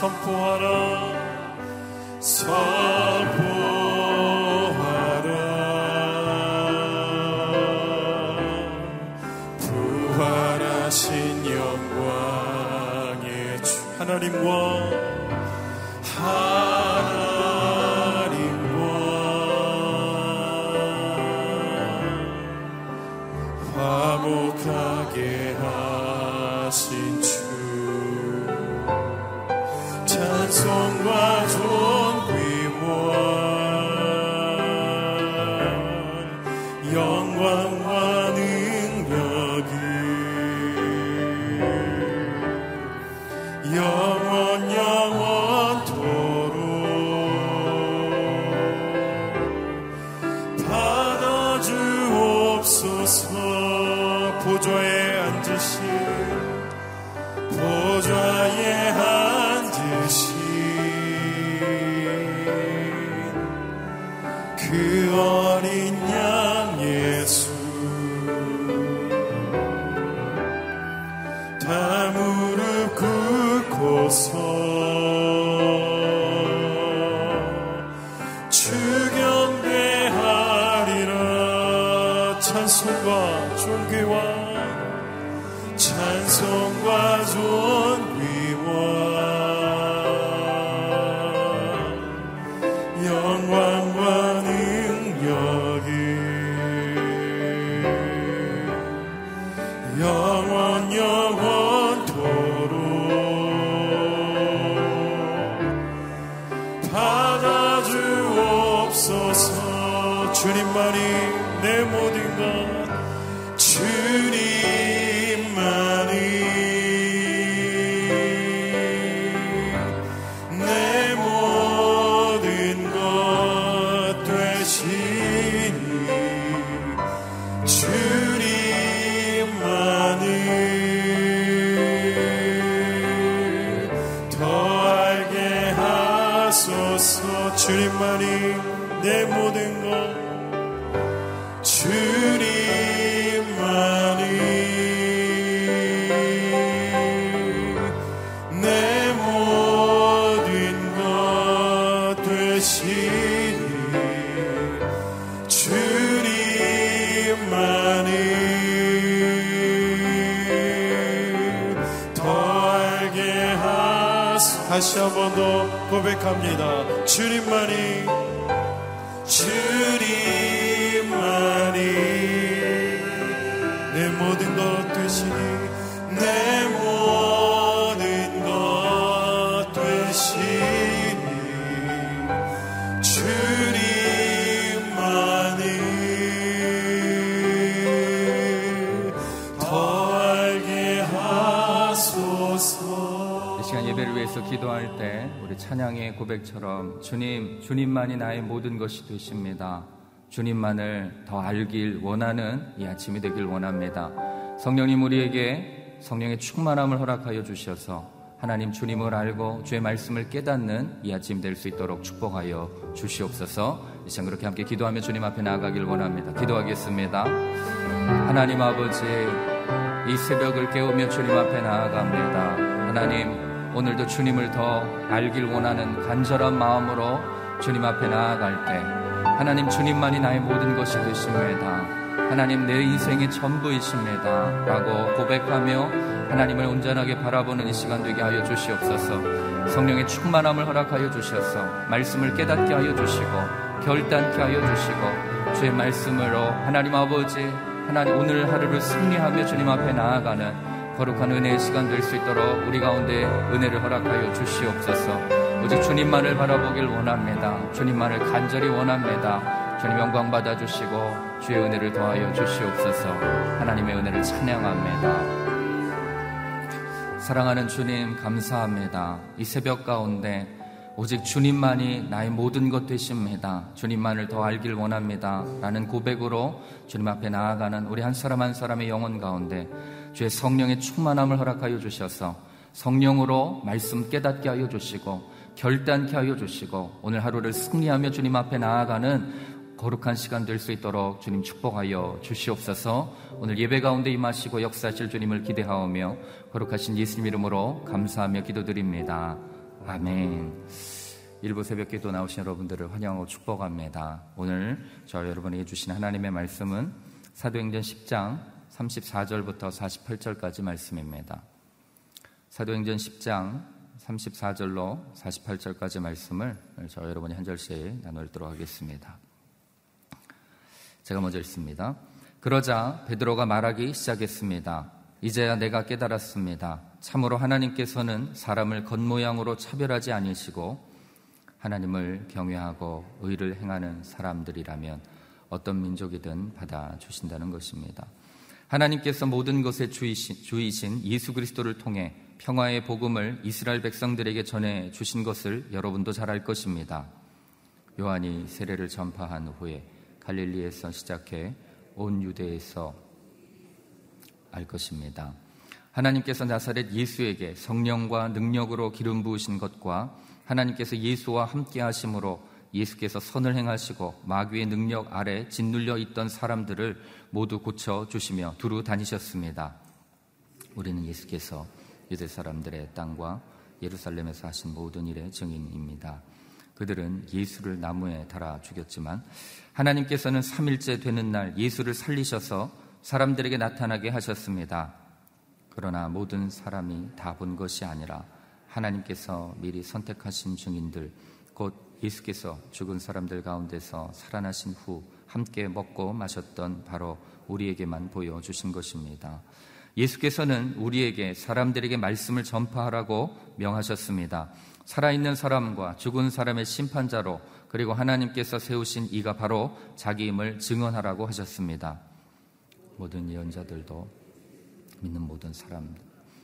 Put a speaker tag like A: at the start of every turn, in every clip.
A: 선포하라 선포
B: 다시 고백합니다. 주님만이 주님만이 내 모든 것 되시니 내 모든 것 되시니 주님만이 더 알게 하소서
C: 시간 예배를 위해서 기도할 때 우리 찬양의 고백처럼 주님, 주님만이 나의 모든 것이 되십니다. 주님만을 더 알길 원하는 이 아침이 되길 원합니다. 성령님 우리에게 성령의 충만함을 허락하여 주셔서 하나님 주님을 알고 주의 말씀을 깨닫는 이 아침 될 수 있도록 축복하여 주시옵소서. 이 시간 그렇게 함께 기도하며 주님 앞에 나아가길 원합니다. 기도하겠습니다. 하나님 아버지 이 새벽을 깨우며 주님 앞에 나아갑니다. 하나님 오늘도 주님을 더 알길 원하는 간절한 마음으로 주님 앞에 나아갈 때 하나님 주님만이 나의 모든 것이 되십니다. 하나님 내 인생의 전부이십니다. 라고 고백하며 하나님을 온전하게 바라보는 이 시간 되게 하여 주시옵소서 성령의 충만함을 허락하여 주셔서 말씀을 깨닫게 하여 주시고 결단케 하여 주시고 주의 말씀으로 하나님 아버지 하나님 오늘 하루를 승리하며 주님 앞에 나아가는 거룩한 은혜의 시간 될 수 있도록 우리 가운데 은혜를 허락하여 주시옵소서. 오직 주님만을 바라보길 원합니다. 주님만을 간절히 원합니다. 주님 영광 받아 주시고 주의 은혜를 더하여 주시옵소서. 하나님의 은혜를 찬양합니다. 사랑하는 주님 감사합니다. 이 새벽 가운데 오직 주님만이 나의 모든 것 되십니다. 주님만을 더 알길 원합니다. 라는 고백으로 주님 앞에 나아가는 우리 한 사람 한 사람의 영혼 가운데 주의 성령의 충만함을 허락하여 주셔서 성령으로 말씀 깨닫게 하여 주시고 결단케 하여 주시고 오늘 하루를 승리하며 주님 앞에 나아가는 거룩한 시간 될 수 있도록 주님 축복하여 주시옵소서 오늘 예배 가운데 임하시고 역사하실 주님을 기대하오며 거룩하신 예수님 이름으로 감사하며 기도드립니다. 아멘. 일부 새벽 기도 나오신 여러분들을 환영하고 축복합니다. 오늘 저 여러분에게 주신 하나님의 말씀은 사도행전 10장 34절부터 48절까지 말씀입니다. 사도행전 10장 34절로 48절까지 말씀을 저 여러분이 한 절씩 나누도록 하겠습니다. 제가 먼저 읽습니다. 그러자 베드로가 말하기 시작했습니다. 이제야 내가 깨달았습니다. 참으로 하나님께서는 사람을 겉모양으로 차별하지 아니시고 하나님을 경외하고 의를 행하는 사람들이라면 어떤 민족이든 받아 주신다는 것입니다. 하나님께서 모든 것의 주이신, 주이신 예수 그리스도를 통해 평화의 복음을 이스라엘 백성들에게 전해 주신 것을 여러분도 잘 알 것입니다. 요한이 세례를 전파한 후에 갈릴리에서 시작해 온 유대에서 알 것입니다. 하나님께서 나사렛 예수에게 성령과 능력으로 기름 부으신 것과 하나님께서 예수와 함께 하심으로 예수께서 선을 행하시고 마귀의 능력 아래 짓눌려 있던 사람들을 모두 고쳐 주시며 두루 다니셨습니다. 우리는 예수께서 유대 사람들의 땅과 예루살렘에서 하신 모든 일의 증인입니다. 그들은 예수를 나무에 달아 죽였지만 하나님께서는 3일째 되는 날 예수를 살리셔서 사람들에게 나타나게 하셨습니다. 그러나 모든 사람이 다 본 것이 아니라 하나님께서 미리 선택하신 증인들, 곧 예수께서 죽은 사람들 가운데서 살아나신 후 함께 먹고 마셨던 바로 우리에게만 보여주신 것입니다. 예수께서는 우리에게 사람들에게 말씀을 전파하라고 명하셨습니다. 살아있는 사람과 죽은 사람의 심판자로 그리고 하나님께서 세우신 이가 바로 자기임을 증언하라고 하셨습니다. 모든 예언자들도 믿는 모든 사람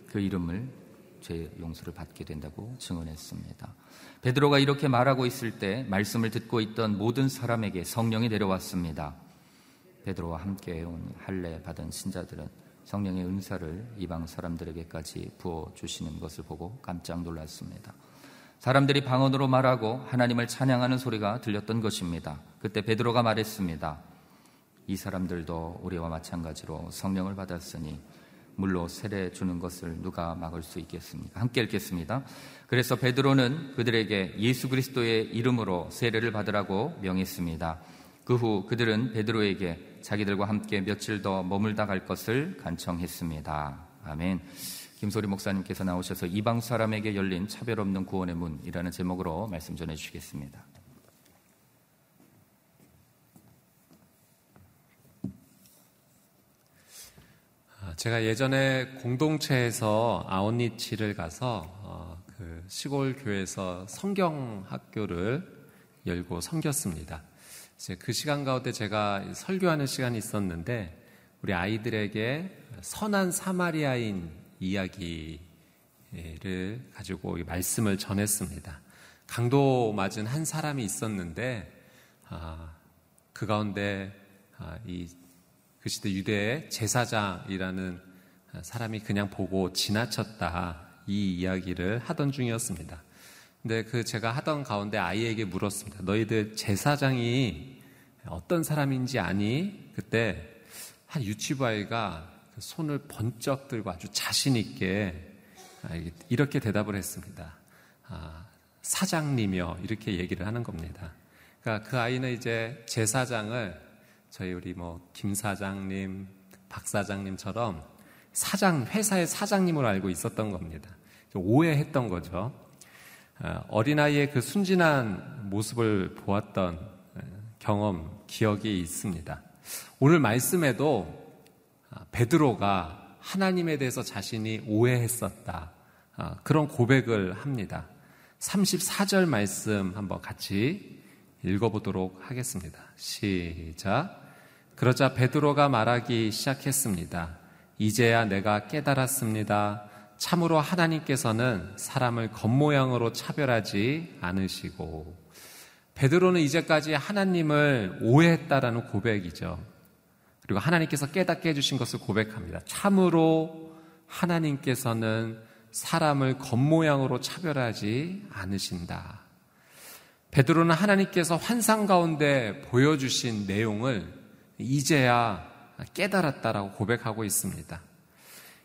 C: 그 이름을 죄 용서를 받게 된다고 증언했습니다. 베드로가 이렇게 말하고 있을 때 말씀을 듣고 있던 모든 사람에게 성령이 내려왔습니다. 베드로와 함께 온 할례 받은 신자들은 성령의 은사를 이방 사람들에게까지 부어 주시는 것을 보고 깜짝 놀랐습니다. 사람들이 방언으로 말하고 하나님을 찬양하는 소리가 들렸던 것입니다. 그때 베드로가 말했습니다. 이 사람들도 우리와 마찬가지로 성령을 받았으니 물로 세례 주는 것을 누가 막을 수 있겠습니까? 함께 읽겠습니다. 그래서 베드로는 그들에게 예수 그리스도의 이름으로 세례를 받으라고 명했습니다. 그 후 그들은 베드로에게 자기들과 함께 며칠 더 머물다 갈 것을 간청했습니다. 아멘. 김소리 목사님께서 나오셔서 이방 사람에게 열린 차별 없는 구원의 문이라는 제목으로 말씀 전해 주시겠습니다.
D: 제가 예전에 공동체에서 아웃리치를 가서 어, 그 시골 교회에서 성경 학교를 열고 섬겼습니다. 이제 그 시간 가운데 제가 설교하는 시간이 있었는데 우리 아이들에게 선한 사마리아인 이야기를 가지고 말씀을 전했습니다. 강도 맞은 한 사람이 있었는데 아, 그 가운데 아, 이 그 시대 유대의 제사장이라는 사람이 그냥 보고 지나쳤다 이 이야기를 하던 중이었습니다. 근데 그 제가 하던 가운데 아이에게 물었습니다. 너희들 제사장이 어떤 사람인지 아니? 그때 한 유치부 아이가 그 손을 번쩍 들고 아주 자신 있게 이렇게 대답을 했습니다. 아, 사장님이요 이렇게 얘기를 하는 겁니다. 그러니까 그 아이는 이제 제사장을 저희 우리 뭐 김 사장님, 박 사장님처럼 사장 회사의 사장님으로 알고 있었던 겁니다. 오해했던 거죠. 어, 어린아이의 그 순진한 모습을 보았던 어, 경험, 기억이 있습니다. 오늘 말씀에도 아, 베드로가 하나님에 대해서 자신이 오해했었다. 아, 그런 고백을 합니다. 34절 말씀 한번 같이 읽어보도록 하겠습니다. 시작. 그러자 베드로가 말하기 시작했습니다. 이제야 내가 깨달았습니다. 참으로 하나님께서는 사람을 겉모양으로 차별하지 않으시고 베드로는 이제까지 하나님을 오해했다라는 고백이죠. 그리고 하나님께서 깨닫게 해주신 것을 고백합니다. 참으로 하나님께서는 사람을 겉모양으로 차별하지 않으신다. 베드로는 하나님께서 환상 가운데 보여주신 내용을 이제야 깨달았다라고 고백하고 있습니다.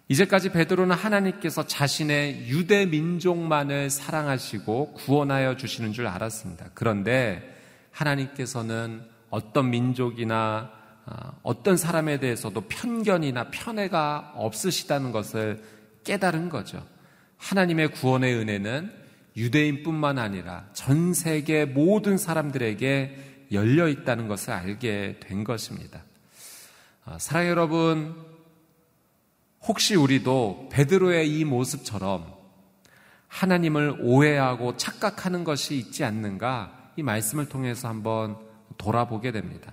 D: 이제까지 베드로는 하나님께서 자신의 유대 민족만을 사랑하시고 구원하여 주시는 줄 알았습니다. 그런데 하나님께서는 어떤 민족이나 아, 어떤 사람에 대해서도 편견이나 편애가 없으시다는 것을 깨달은 거죠. 하나님의 구원의 은혜는 유대인뿐만 아니라 전 세계 모든 사람들에게 열려 있다는 것을 알게 된 것입니다. 아, 사랑 여러분, 혹시 우리도 베드로의 이 모습처럼 하나님을 오해하고 착각하는 것이 있지 않는가 이 말씀을 통해서 한번 돌아보게 됩니다.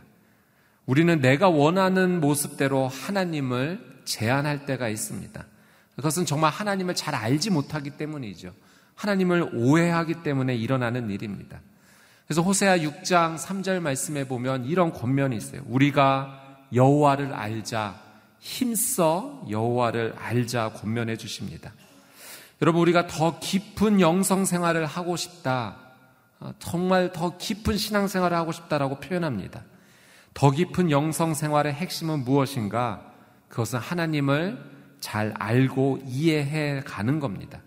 D: 우리는 내가 원하는 모습대로 하나님을 제안할 때가 있습니다. 그것은 정말 하나님을 잘 알지 못하기 때문이죠. 하나님을 오해하기 때문에 일어나는 일입니다. 그래서 호세아 6장 3절 말씀에 보면 이런 권면이 있어요. 우리가 여호와를 알자 힘써 여호와를 알자 권면해 주십니다. 여러분 우리가 더 깊은 영성 생활을 하고 싶다. 어, 정말 더 깊은 신앙 생활을 하고 싶다라고 표현합니다. 더 깊은 영성 생활의 핵심은 무엇인가? 그것은 하나님을 잘 알고 이해해 가는 겁니다.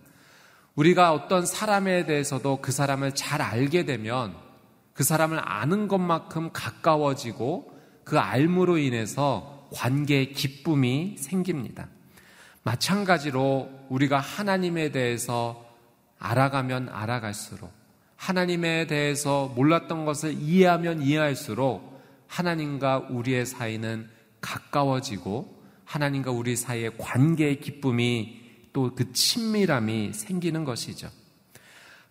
D: 우리가 어떤 사람에 대해서도 그 사람을 잘 알게 되면 그 사람을 아는 것만큼 가까워지고 그 알므로 인해서 관계의 기쁨이 생깁니다. 마찬가지로 우리가 하나님에 대해서 알아가면 알아갈수록 하나님에 대해서 몰랐던 것을 이해하면 이해할수록 하나님과 우리의 사이는 가까워지고 하나님과 우리 사이의 관계의 기쁨이 또 그 친밀함이 생기는 것이죠.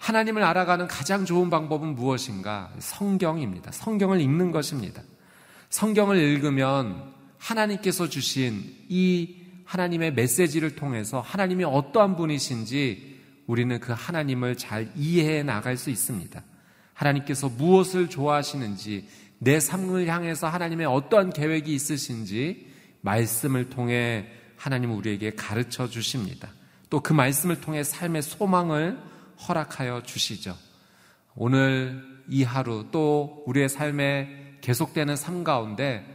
D: 하나님을 알아가는 가장 좋은 방법은 무엇인가? 성경입니다. 성경을 읽는 것입니다. 성경을 읽으면 하나님께서 주신 이 하나님의 메시지를 통해서 하나님이 어떠한 분이신지 우리는 그 하나님을 잘 이해해 나갈 수 있습니다. 하나님께서 무엇을 좋아하시는지 내 삶을 향해서 하나님의 어떠한 계획이 있으신지 말씀을 통해 하나님 우리에게 가르쳐 주십니다. 또 그 말씀을 통해 삶의 소망을 허락하여 주시죠. 오늘 이 하루 또 우리의 삶에 계속되는 삶 가운데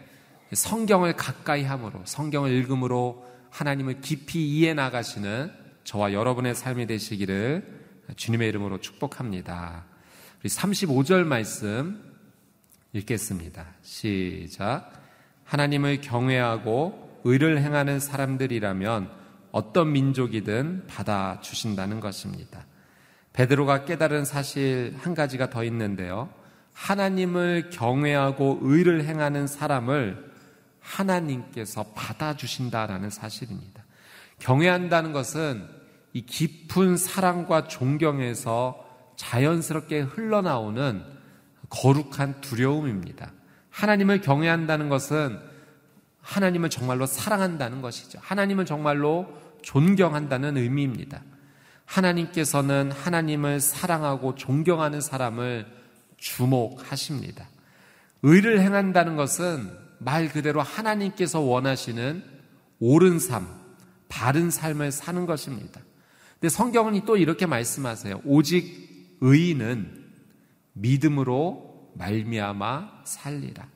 D: 성경을 가까이 함으로 성경을 읽음으로 하나님을 깊이 이해 나가시는 저와 여러분의 삶이 되시기를 주님의 이름으로 축복합니다. 우리 35절 말씀 읽겠습니다. 시작. 하나님을 경외하고 의를 행하는 사람들이라면 어떤 민족이든 받아 주신다는 것입니다. 베드로가 깨달은 사실 한 가지가 더 있는데요. 하나님을 경외하고 의를 행하는 사람을 하나님께서 받아주신다라는 사실입니다. 경외한다는 것은 이 깊은 사랑과 존경에서 자연스럽게 흘러나오는 거룩한 두려움입니다. 하나님을 경외한다는 것은 하나님을 정말로 사랑한다는 것이죠. 하나님을 정말로 존경한다는 의미입니다. 하나님께서는 하나님을 사랑하고 존경하는 사람을 주목하십니다. 의를 행한다는 것은 말 그대로 하나님께서 원하시는 옳은 삶, 바른 삶을 사는 것입니다. 근데 성경은 또 이렇게 말씀하세요. 오직 의인은 믿음으로 말미암아 살리라.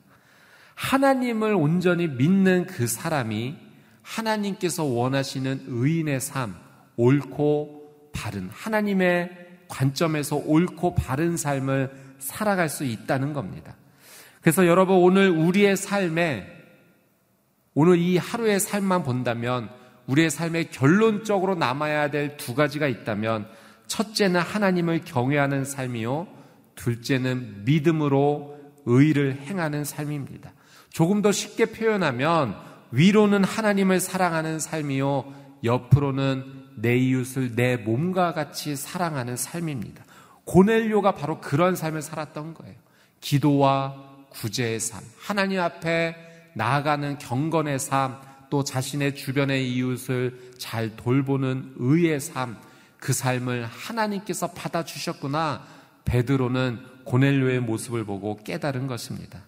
D: 하나님을 온전히 믿는 그 사람이 하나님께서 원하시는 의인의 삶, 옳고 바른 하나님의 관점에서 옳고 바른 삶을 살아갈 수 있다는 겁니다. 그래서 여러분 오늘 우리의 삶에 오늘 이 하루의 삶만 본다면 우리의 삶에 결론적으로 남아야 될 두 가지가 있다면 첫째는 하나님을 경외하는 삶이요. 둘째는 믿음으로 의를 행하는 삶입니다. 조금 더 쉽게 표현하면 위로는 하나님을 사랑하는 삶이요. 옆으로는 내 이웃을 내 몸과 같이 사랑하는 삶입니다. 고넬료가 바로 그런 삶을 살았던 거예요. 기도와 구제의 삶, 하나님 앞에 나아가는 경건의 삶, 또 자신의 주변의 이웃을 잘 돌보는 의의 삶, 그 삶을 하나님께서 받아주셨구나. 베드로는 고넬료의 모습을 보고 깨달은 것입니다.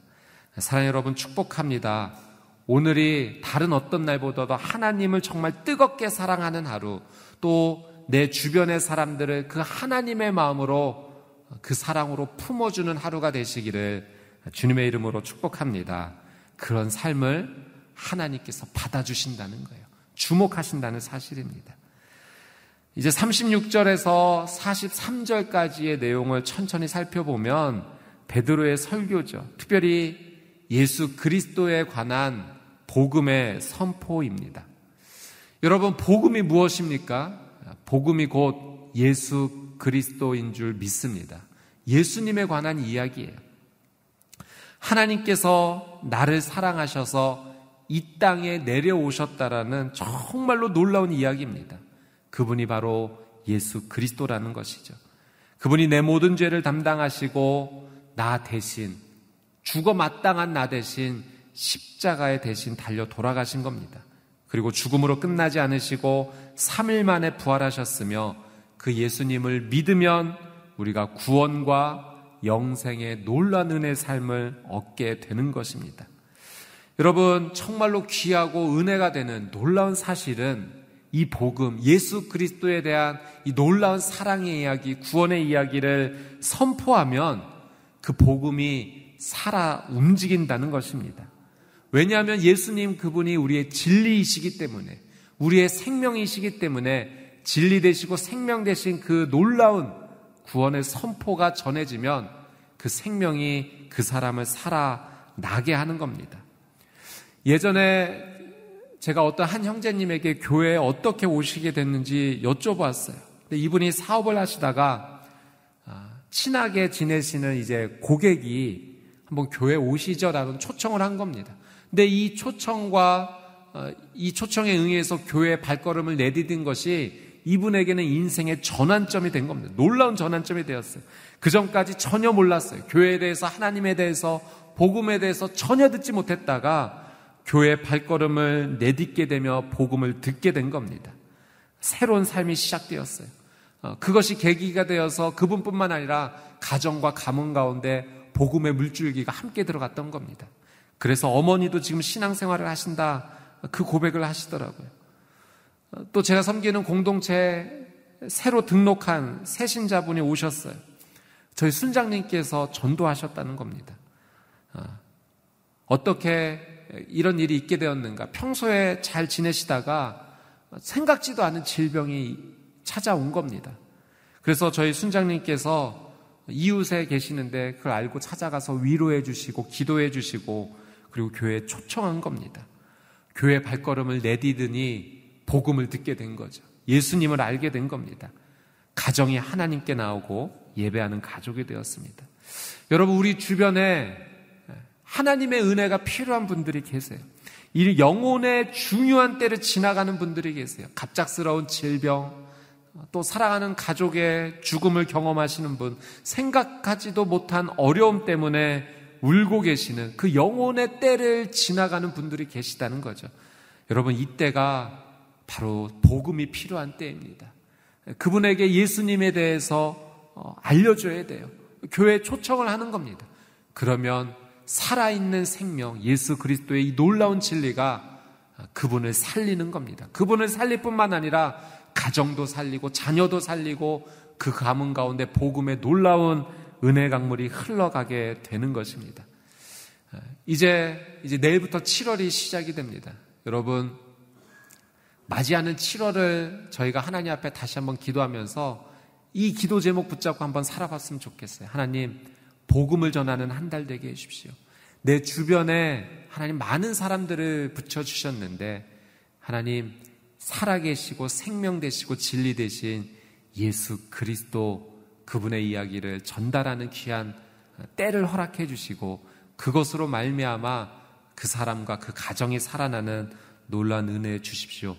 D: 사랑 여러분 축복합니다. 오늘이 다른 어떤 날보다도 하나님을 정말 뜨겁게 사랑하는 하루, 또 내 주변의 사람들을 그 하나님의 마음으로 그 사랑으로 품어주는 하루가 되시기를 주님의 이름으로 축복합니다. 그런 삶을 하나님께서 받아주신다는 거예요. 주목하신다는 사실입니다. 이제 36절에서 43절까지의 내용을 천천히 살펴보면 베드로의 설교죠. 특별히 예수 그리스도에 관한 복음의 선포입니다. 여러분, 복음이 무엇입니까? 복음이 곧 예수 그리스도인 줄 믿습니다. 예수님에 관한 이야기예요. 하나님께서 나를 사랑하셔서 이 땅에 내려오셨다라는 정말로 놀라운 이야기입니다. 그분이 바로 예수 그리스도라는 것이죠. 그분이 내 모든 죄를 담당하시고 나 대신 죽어 마땅한 나 대신 십자가에 대신 달려 돌아가신 겁니다. 그리고 죽음으로 끝나지 않으시고 3일 만에 부활하셨으며 그 예수님을 믿으면 우리가 구원과 영생의 놀란 은혜의 삶을 얻게 되는 것입니다. 여러분, 정말로 귀하고 은혜가 되는 놀라운 사실은 이 복음, 예수 그리스도에 대한 이 놀라운 사랑의 이야기, 구원의 이야기를 선포하면 그 복음이 살아 움직인다는 것입니다. 왜냐하면 예수님 그분이 우리의 진리이시기 때문에, 우리의 생명이시기 때문에 진리 되시고 생명 되신 그 놀라운 구원의 선포가 전해지면 그 생명이 그 사람을 살아나게 하는 겁니다. 예전에 제가 어떤 한 형제님에게 교회에 어떻게 오시게 됐는지 여쭤봤어요. 근데 이분이 사업을 하시다가 아, 친하게 지내시는 이제 고객이 한번 교회 오시죠라는 초청을 한 겁니다. 근데 이 초청과 어, 이 초청에 응해서 교회 발걸음을 내디딘 것이 이분에게는 인생의 전환점이 된 겁니다. 놀라운 전환점이 되었어요. 그 전까지 전혀 몰랐어요. 교회에 대해서 하나님에 대해서 복음에 대해서 전혀 듣지 못했다가 교회 발걸음을 내딛게 되며 복음을 듣게 된 겁니다. 새로운 삶이 시작되었어요. 어, 그것이 계기가 되어서 그분뿐만 아니라 가정과 가문 가운데 복음의 물줄기가 함께 들어갔던 겁니다. 그래서 어머니도 지금 신앙생활을 하신다 그 고백을 하시더라고요. 어, 또 제가 섬기는 공동체 새로 등록한 새 신자분이 오셨어요. 저희 순장님께서 전도하셨다는 겁니다. 어, 어떻게 이런 일이 있게 되었는가? 평소에 잘 지내시다가 생각지도 않은 질병이 찾아온 겁니다. 그래서 저희 순장님께서 이웃에 계시는데 그걸 알고 찾아가서 위로해 주시고 기도해 주시고 그리고 교회에 초청한 겁니다. 교회 발걸음을 내디드니 복음을 듣게 된 거죠. 예수님을 알게 된 겁니다. 가정이 하나님께 나오고 예배하는 가족이 되었습니다. 여러분, 우리 주변에 하나님의 은혜가 필요한 분들이 계세요. 이 영혼의 중요한 때를 지나가는 분들이 계세요. 갑작스러운 질병, 또 사랑하는 가족의 죽음을 경험하시는 분, 생각하지도 못한 어려움 때문에 울고 계시는 그 영혼의 때를 지나가는 분들이 계시다는 거죠. 여러분, 이 때가 바로 복음이 필요한 때입니다. 그분에게 예수님에 대해서 어, 알려줘야 돼요. 교회 초청을 하는 겁니다. 그러면 살아있는 생명, 예수 그리스도의 이 놀라운 진리가 그분을 살리는 겁니다. 그분을 살릴 뿐만 아니라 가정도 살리고 자녀도 살리고 그 가문 가운데 복음의 놀라운 은혜 강물이 흘러가게 되는 것입니다. 이제, 이제 내일부터 7월이 시작이 됩니다. 여러분, 맞이하는 7월을 저희가 하나님 앞에 다시 한번 기도하면서 이 기도 제목 붙잡고 한번 살아봤으면 좋겠어요. 하나님, 복음을 전하는 한 달 되게 해주십시오. 내 주변에 하나님 많은 사람들을 붙여주셨는데 하나님 살아계시고 생명 되시고 진리 되신 예수 그리스도 그분의 이야기를 전달하는 귀한 때를 허락해 주시고 그것으로 말미암아 그 사람과 그 가정이 살아나는 놀란 은혜 주십시오.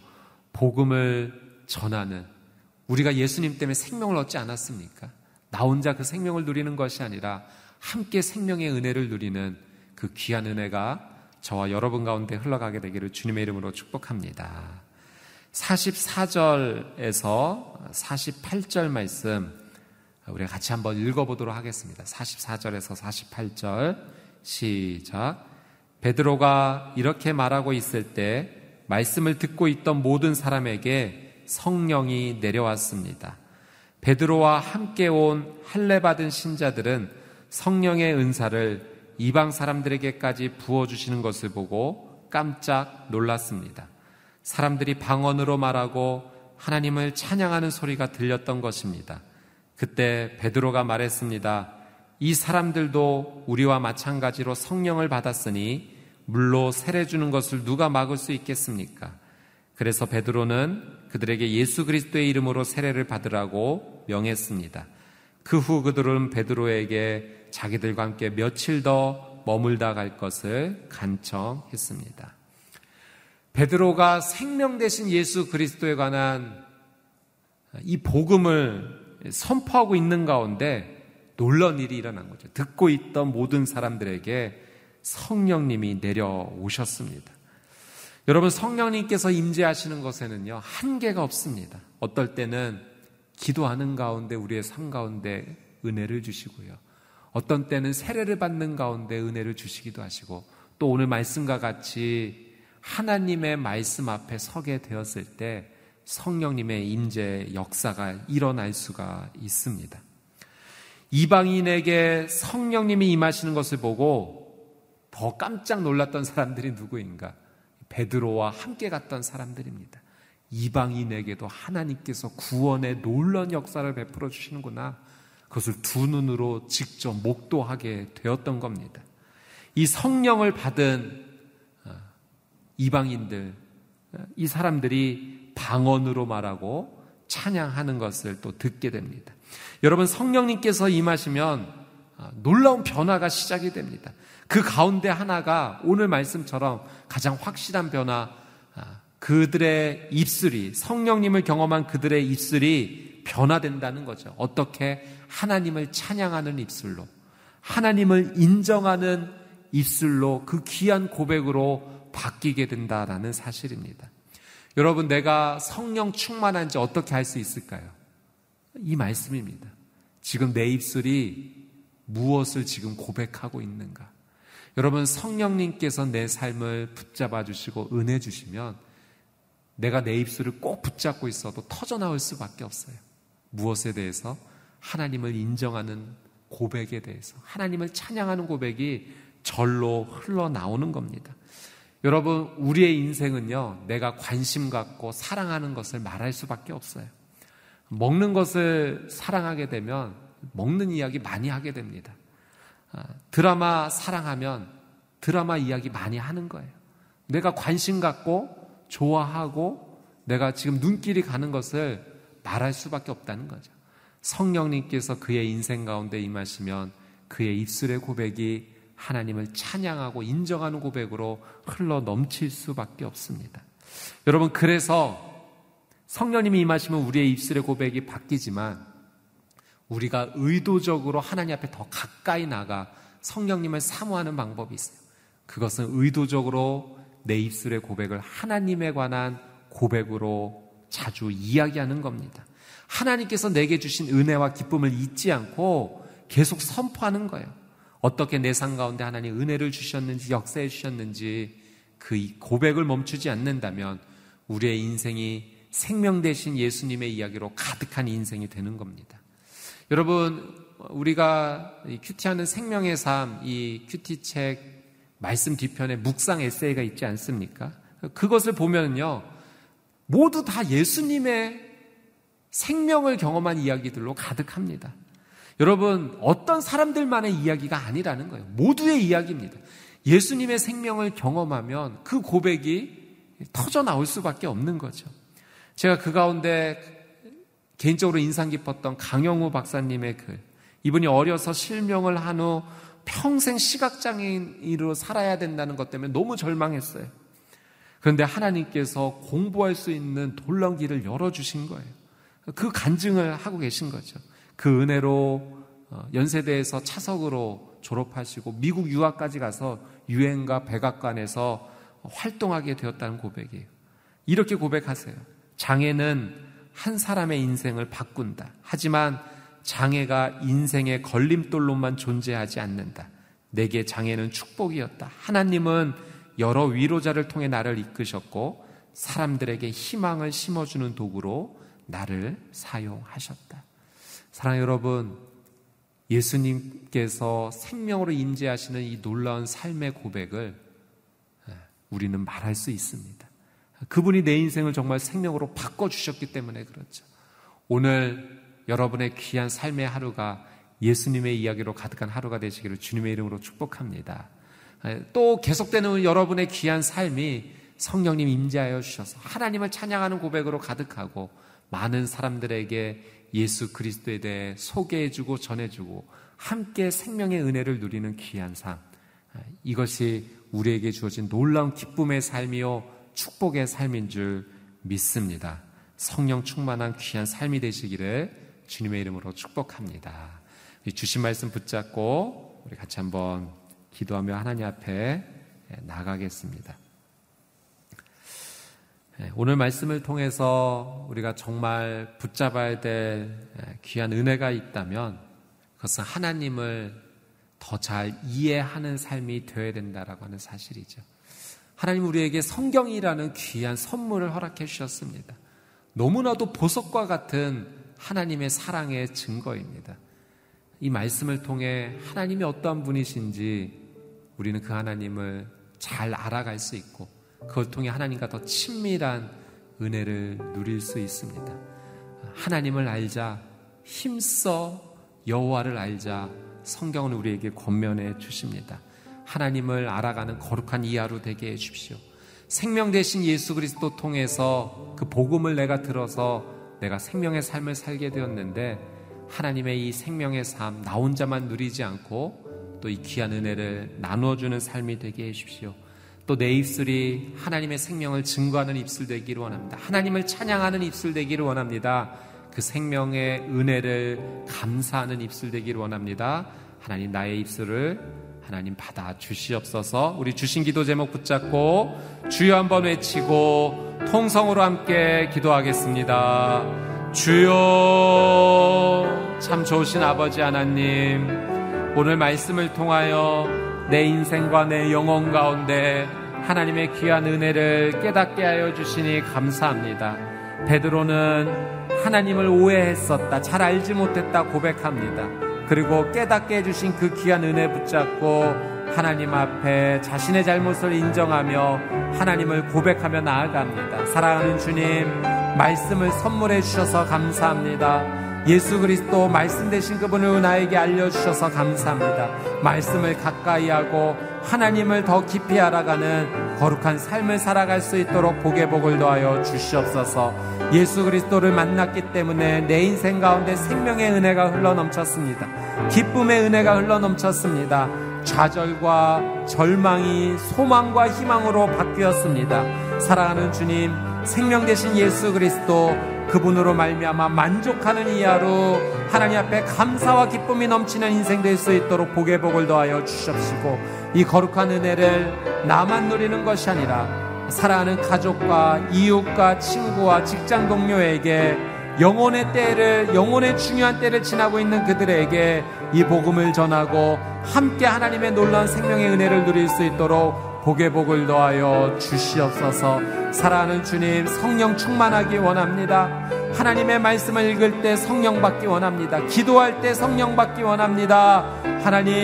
D: 복음을 전하는 우리가 예수님 때문에 생명을 얻지 않았습니까? 나 혼자 그 생명을 누리는 것이 아니라 함께 생명의 은혜를 누리는 그 귀한 은혜가 저와 여러분 가운데 흘러가게 되기를 주님의 이름으로 축복합니다. 44절에서 48절 말씀 우리가 같이 한번 읽어보도록 하겠습니다. 44절에서 48절 시작. 베드로가 이렇게 말하고 있을 때 말씀을 듣고 있던 모든 사람에게 성령이 내려왔습니다. 베드로와 함께 온 할례 받은 신자들은 성령의 은사를 이방 사람들에게까지 부어 주시는 것을 보고 깜짝 놀랐습니다. 사람들이 방언으로 말하고 하나님을 찬양하는 소리가 들렸던 것입니다. 그때 베드로가 말했습니다. 이 사람들도 우리와 마찬가지로 성령을 받았으니 물로 세례 주는 것을 누가 막을 수 있겠습니까? 그래서 베드로는 그들에게 예수 그리스도의 이름으로 세례를 받으라고 명했습니다. 그 후 그들은 베드로에게 자기들과 함께 며칠 더 머물다 갈 것을 간청했습니다. 베드로가 생명 대신 예수 그리스도에 관한 이 복음을 선포하고 있는 가운데 놀라운 일이 일어난 거죠. 듣고 있던 모든 사람들에게 성령님이 내려오셨습니다. 여러분 성령님께서 임재하시는 것에는요 한계가 없습니다. 어떨 때는 기도하는 가운데 우리의 삶 가운데 은혜를 주시고요. 어떤 때는 세례를 받는 가운데 은혜를 주시기도 하시고 또 오늘 말씀과 같이 하나님의 말씀 앞에 서게 되었을 때 성령님의 임재 역사가 일어날 수가 있습니다. 이방인에게 성령님이 임하시는 것을 보고 더 깜짝 놀랐던 사람들이 누구인가? 베드로와 함께 갔던 사람들입니다. 이방인에게도 하나님께서 구원의 놀라운 역사를 베풀어 주시는구나. 그것을 두 눈으로 직접 목도하게 되었던 겁니다. 이 성령을 받은 어, 이방인들, 어, 이 사람들이 방언으로 말하고 찬양하는 것을 또 듣게 됩니다. 여러분 성령님께서 임하시면 어, 놀라운 변화가 시작이 됩니다. 그 가운데 하나가 오늘 말씀처럼 가장 확실한 변화, 아, 그들의 입술이, 성령님을 경험한 그들의 입술이 변화된다는 거죠. 어떻게 하나님을 찬양하는 입술로, 하나님을 인정하는 입술로 그 귀한 고백으로 바뀌게 된다라는 사실입니다. 여러분, 내가 성령 충만한지 어떻게 알 수 있을까요? 이 말씀입니다. 지금 내 입술이 무엇을 지금 고백하고 있는가? 여러분 성령님께서 내 삶을 붙잡아 주시고 은혜 주시면 내가 내 입술을 꼭 붙잡고 있어도 터져 나올 수밖에 없어요. 무엇에 대해서 하나님을 인정하는 고백에 대해서 하나님을 찬양하는 고백이 절로 흘러나오는 겁니다. 여러분 우리의 인생은요 내가 관심 갖고 사랑하는 것을 말할 수밖에 없어요. 먹는 것을 사랑하게 되면 먹는 이야기 많이 하게 됩니다. 아, 드라마 사랑하면 드라마 이야기 많이 하는 거예요. 내가 관심 갖고 좋아하고 내가 지금 눈길이 가는 것을 말할 수밖에 없다는 거죠. 성령님께서 그의 인생 가운데 임하시면 그의 입술의 고백이 하나님을 찬양하고 인정하는 고백으로 흘러 넘칠 수밖에 없습니다. 여러분, 그래서 성령님이 임하시면 우리의 입술의 고백이 바뀌지만 우리가 의도적으로 하나님 앞에 더 가까이 나가 성령님을 사모하는 방법이 있어요. 그것은 의도적으로 내 입술의 고백을 하나님에 관한 고백으로 자주 이야기하는 겁니다. 하나님께서 내게 주신 은혜와 기쁨을 잊지 않고 계속 선포하는 거예요. 어떻게 내 삶 가운데 하나님 은혜를 주셨는지 역사해 주셨는지 그 고백을 멈추지 않는다면 우리의 인생이 생명 대신 예수님의 이야기로 가득한 인생이 되는 겁니다. 여러분, 우리가 큐티하는 생명의 삶, 이 큐티 책 말씀 뒤편에 묵상 에세이가 있지 않습니까? 그것을 보면요. 모두 다 예수님의 생명을 경험한 이야기들로 가득합니다. 여러분, 어떤 사람들만의 이야기가 아니라는 거예요. 모두의 이야기입니다. 예수님의 생명을 경험하면 그 고백이 터져 나올 수밖에 없는 거죠. 제가 그 가운데 개인적으로 인상 깊었던 강영우 박사님의 글. 이분이 어려서 실명을 한 후 평생 시각장애인으로 살아야 된다는 것 때문에 너무 절망했어요. 그런데 하나님께서 공부할 수 있는 길을 열어주신 거예요. 그 간증을 하고 계신 거죠. 그 은혜로 어, 연세대에서 차석으로 졸업하시고 미국 유학까지 가서 유엔과 백악관에서 활동하게 되었다는 고백이에요. 이렇게 고백하세요. 장애는 한 사람의 인생을 바꾼다. 하지만 장애가 인생의 걸림돌로만 존재하지 않는다. 내게 장애는 축복이었다. 하나님은 여러 위로자를 통해 나를 이끄셨고 사람들에게 희망을 심어주는 도구로 나를 사용하셨다. 사랑 여러분, 예수님께서 생명으로 임재하시는 이 놀라운 삶의 고백을 우리는 말할 수 있습니다. 그분이 내 인생을 정말 생명으로 바꿔주셨기 때문에 그렇죠. 오늘 여러분의 귀한 삶의 하루가 예수님의 이야기로 가득한 하루가 되시기를 주님의 이름으로 축복합니다. 또 계속되는 여러분의 귀한 삶이 성령님 임재하여 주셔서 하나님을 찬양하는 고백으로 가득하고 많은 사람들에게 예수 그리스도에 대해 소개해주고 전해주고 함께 생명의 은혜를 누리는 귀한 삶. 이것이 우리에게 주어진 놀라운 기쁨의 삶이요 축복의 삶인 줄 믿습니다. 성령 충만한 귀한 삶이 되시기를 주님의 이름으로 축복합니다. 주신 말씀 붙잡고 우리 같이 한번 기도하며 하나님 앞에 나가겠습니다. 오늘 말씀을 통해서 우리가 정말 붙잡아야 될 귀한 은혜가 있다면 그것은 하나님을 더 잘 이해하는 삶이 되어야 된다라고 하는 사실이죠. 하나님 우리에게 성경이라는 귀한 선물을 허락해 주셨습니다. 너무나도 보석과 같은 하나님의 사랑의 증거입니다. 이 말씀을 통해 하나님이 어떠한 분이신지 우리는 그 하나님을 잘 알아갈 수 있고 그걸 통해 하나님과 더 친밀한 은혜를 누릴 수 있습니다. 하나님을 알자 힘써 여호와를 알자 성경은 우리에게 권면해 주십니다. 하나님을 알아가는 거룩한 이하로 되게 해 주십시오. 생명 대신 예수 그리스도 통해서 그 복음을 내가 들어서 내가 생명의 삶을 살게 되었는데 하나님의 이 생명의 삶 나 혼자만 누리지 않고 또 이 귀한 은혜를 나누어 주는 삶이 되게 해 주십시오. 또 내 입술이 하나님의 생명을 증거하는 입술 되기를 원합니다. 하나님을 찬양하는 입술 되기를 원합니다. 그 생명의 은혜를 감사하는 입술 되기를 원합니다. 하나님 나의 입술을 하나님 받아 주시옵소서. 우리 주신 기도 제목 붙잡고 주여 한번 외치고 통성으로 함께 기도하겠습니다. 주여 참 좋으신 아버지 하나님 오늘 말씀을 통하여 내 인생과 내 영혼 가운데 하나님의 귀한 은혜를 깨닫게 하여 주시니 감사합니다. 베드로는 하나님을 오해했었다. 잘 알지 못했다 고백합니다. 그리고 깨닫게 해주신 그 귀한 은혜 붙잡고 하나님 앞에 자신의 잘못을 인정하며 하나님을 고백하며 나아갑니다. 사랑하는 주님, 말씀을 선물해 주셔서 감사합니다. 예수 그리스도 말씀 되신 그분을 나에게 알려주셔서 감사합니다. 말씀을 가까이 하고 하나님을 더 깊이 알아가는 거룩한 삶을 살아갈 수 있도록 복의 복을 더하여 주시옵소서 예수 그리스도를 만났기 때문에 내 인생 가운데 생명의 은혜가 흘러넘쳤습니다. 기쁨의 은혜가 흘러넘쳤습니다. 좌절과 절망이 소망과 희망으로 바뀌었습니다. 사랑하는 주님, 생명 되신 예수 그리스도 그분으로 말미암아 만족하는 이 하루 하나님 앞에 감사와 기쁨이 넘치는 인생 될 수 있도록 복의 복을 더하여 주십시고 이 거룩한 은혜를 나만 누리는 것이 아니라 사랑하는 가족과 이웃과 친구와 직장 동료에게 영혼의 때를 영혼의 중요한 때를 지나고 있는 그들에게 이 복음을 전하고 함께 하나님의 놀라운 생명의 은혜를 누릴 수 있도록 복의 복을 더하여 주시옵소서 사랑하는 주님 성령 충만하기 원합니다. 하나님의 말씀을 읽을 때 성령 받기 원합니다. 기도할 때 성령 받기 원합니다. 하나님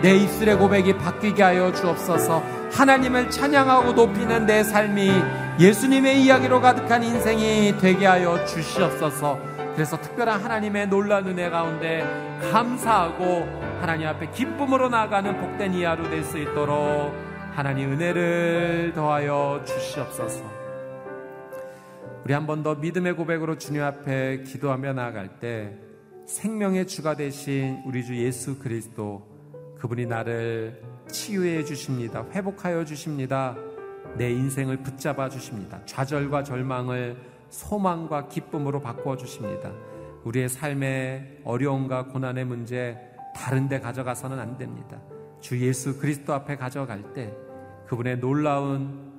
D: 내 입술의 고백이 바뀌게 하여 주옵소서 하나님을 찬양하고 높이는 내 삶이 예수님의 이야기로 가득한 인생이 되게 하여 주시옵소서 그래서 특별한 하나님의 놀라운 은혜 가운데 감사하고 하나님 앞에 기쁨으로 나아가는 복된 이 하루 될수 있도록 하나님 은혜를 더하여 주시옵소서. 우리 한 번 더 믿음의 고백으로 주님 앞에 기도하며 나아갈 때 생명의 주가 되신 우리 주 예수 그리스도 그분이 나를 치유해 주십니다. 회복하여 주십니다. 내 인생을 붙잡아 주십니다. 좌절과 절망을 소망과 기쁨으로 바꾸어 주십니다. 우리의 삶의 어려움과 고난의 문제 다른 데 가져가서는 안 됩니다. 주 예수 그리스도 앞에 가져갈 때 그분의 놀라운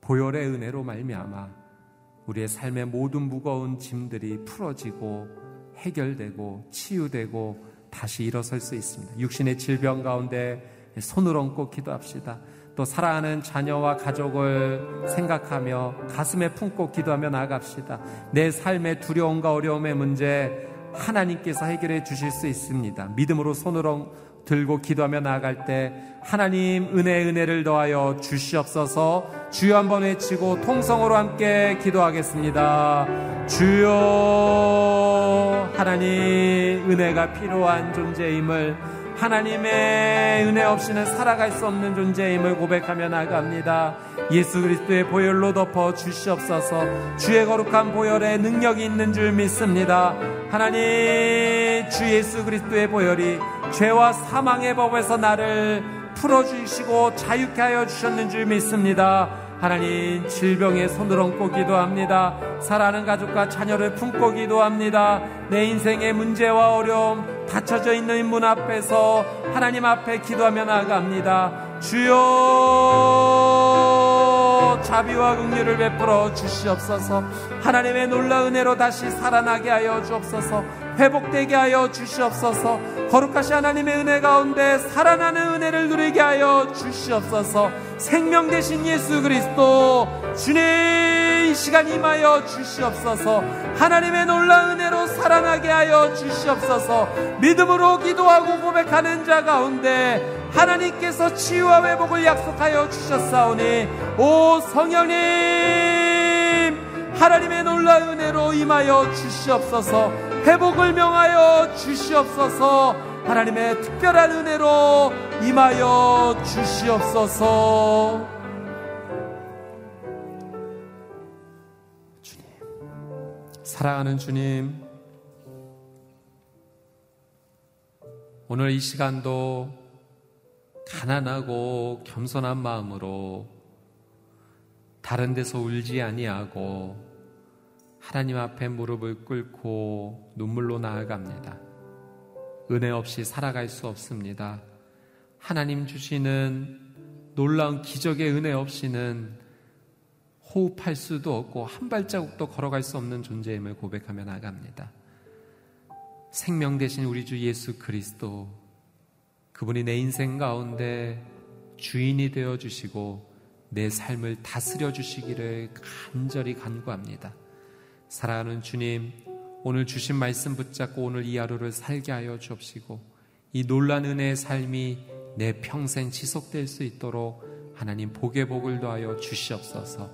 D: 보혈의 은혜로 말미암아 우리의 삶의 모든 무거운 짐들이 풀어지고 해결되고 치유되고 다시 일어설 수 있습니다. 육신의 질병 가운데 손을 얹고 기도합시다. 또 사랑하는 자녀와 가족을 생각하며 가슴에 품고 기도하며 나아갑시다. 내 삶의 두려움과 어려움의 문제 하나님께서 해결해 주실 수 있습니다. 믿음으로 손을 얹 들고 기도하며 나아갈 때 하나님 은혜 은혜를 더하여 주시옵소서 주여 한번 외치고 통성으로 함께 기도하겠습니다. 주여 하나님 은혜가 필요한 존재임을 하나님의 은혜 없이는 살아갈 수 없는 존재임을 고백하며 나갑니다. 예수 그리스도의 보혈로 덮어 주시옵소서 주의 거룩한 보혈에 능력이 있는 줄 믿습니다. 하나님 주 예수 그리스도의 보혈이 죄와 사망의 법에서 나를 풀어주시고 자유케 하여 주셨는 줄 믿습니다. 하나님 질병에 손을 얹고 기도합니다. 사랑하는 가족과 자녀를 품고 기도합니다. 내 인생의 문제와 어려움 닫혀져 있는 문 앞에서 하나님 앞에 기도하며 나갑니다. 주여 자비와 긍휼을 베풀어 주시옵소서. 하나님의 놀라운 은혜로 다시 살아나게 하여 주옵소서. 회복되게 하여 주시옵소서. 거룩하신 하나님의 은혜 가운데 살아나는 은혜를 누리게 하여 주시옵소서. 생명 되신 예수 그리스도 주님 이 시간 임하여 주시옵소서. 하나님의 놀라운 은혜로 살아나게 하여 주시옵소서. 믿음으로 기도하고 고백하는 자 가운데 하나님께서 치유와 회복을 약속하여 주셨사오니 오 성령님 하나님의 놀라운 은혜로 임하여 주시옵소서. 회복을 명하여 주시옵소서. 하나님의 특별한 은혜로 임하여 주시옵소서. 주님 사랑하는 주님 오늘 이 시간도 가난하고 겸손한 마음으로 다른 데서 울지 아니하고 하나님 앞에 무릎을 꿇고 눈물로 나아갑니다. 은혜 없이 살아갈 수 없습니다. 하나님 주시는 놀라운 기적의 은혜 없이는 호흡할 수도 없고 한 발자국도 걸어갈 수 없는 존재임을 고백하며 나갑니다. 생명 대신 우리 주 예수 그리스도 그분이 내 인생 가운데 주인이 되어 주시고 내 삶을 다스려 주시기를 간절히 간구합니다. 사랑하는 주님, 오늘 주신 말씀 붙잡고 오늘 이 하루를 살게 하여 주옵시고 이 놀란 은혜의 삶이 내 평생 지속될 수 있도록 하나님 복의 복을 더하여 주시옵소서.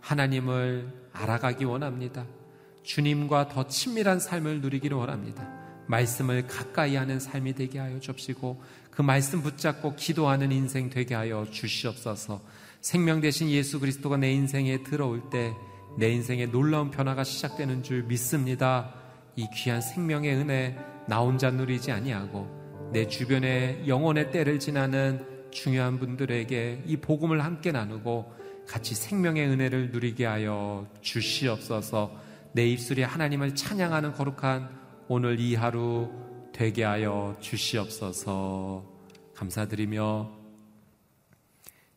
D: 하나님을 알아가기 원합니다. 주님과 더 친밀한 삶을 누리기를 원합니다. 말씀을 가까이 하는 삶이 되게 하여 주옵시고 그 말씀 붙잡고 기도하는 인생 되게 하여 주시옵소서. 생명 대신 예수 그리스도가 내 인생에 들어올 때 내 인생에 놀라운 변화가 시작되는 줄 믿습니다. 이 귀한 생명의 은혜 나 혼자 누리지 아니하고 내 주변에 영혼의 때를 지나는 중요한 분들에게 이 복음을 함께 나누고 같이 생명의 은혜를 누리게 하여 주시옵소서. 내 입술이 하나님을 찬양하는 거룩한 오늘 이 하루 되게 하여 주시옵소서. 감사드리며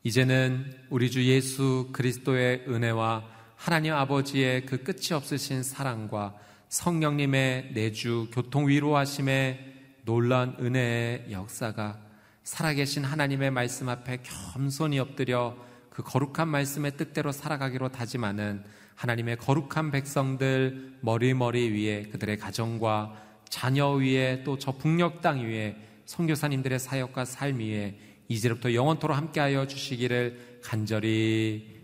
D: 이제는 우리 주 예수 그리스도의 은혜와 하나님 아버지의 그 끝이 없으신 사랑과 성령님의 내주 교통 위로하심의 놀란 은혜의 역사가 살아계신 하나님의 말씀 앞에 겸손히 엎드려 그 거룩한 말씀의 뜻대로 살아가기로 다짐하는 하나님의 거룩한 백성들 머리머리 위에 그들의 가정과 자녀 위에 또 저 북녘 땅 위에 선교사님들의 사역과 삶 위에 이제부터 영원토로 함께하여 주시기를 간절히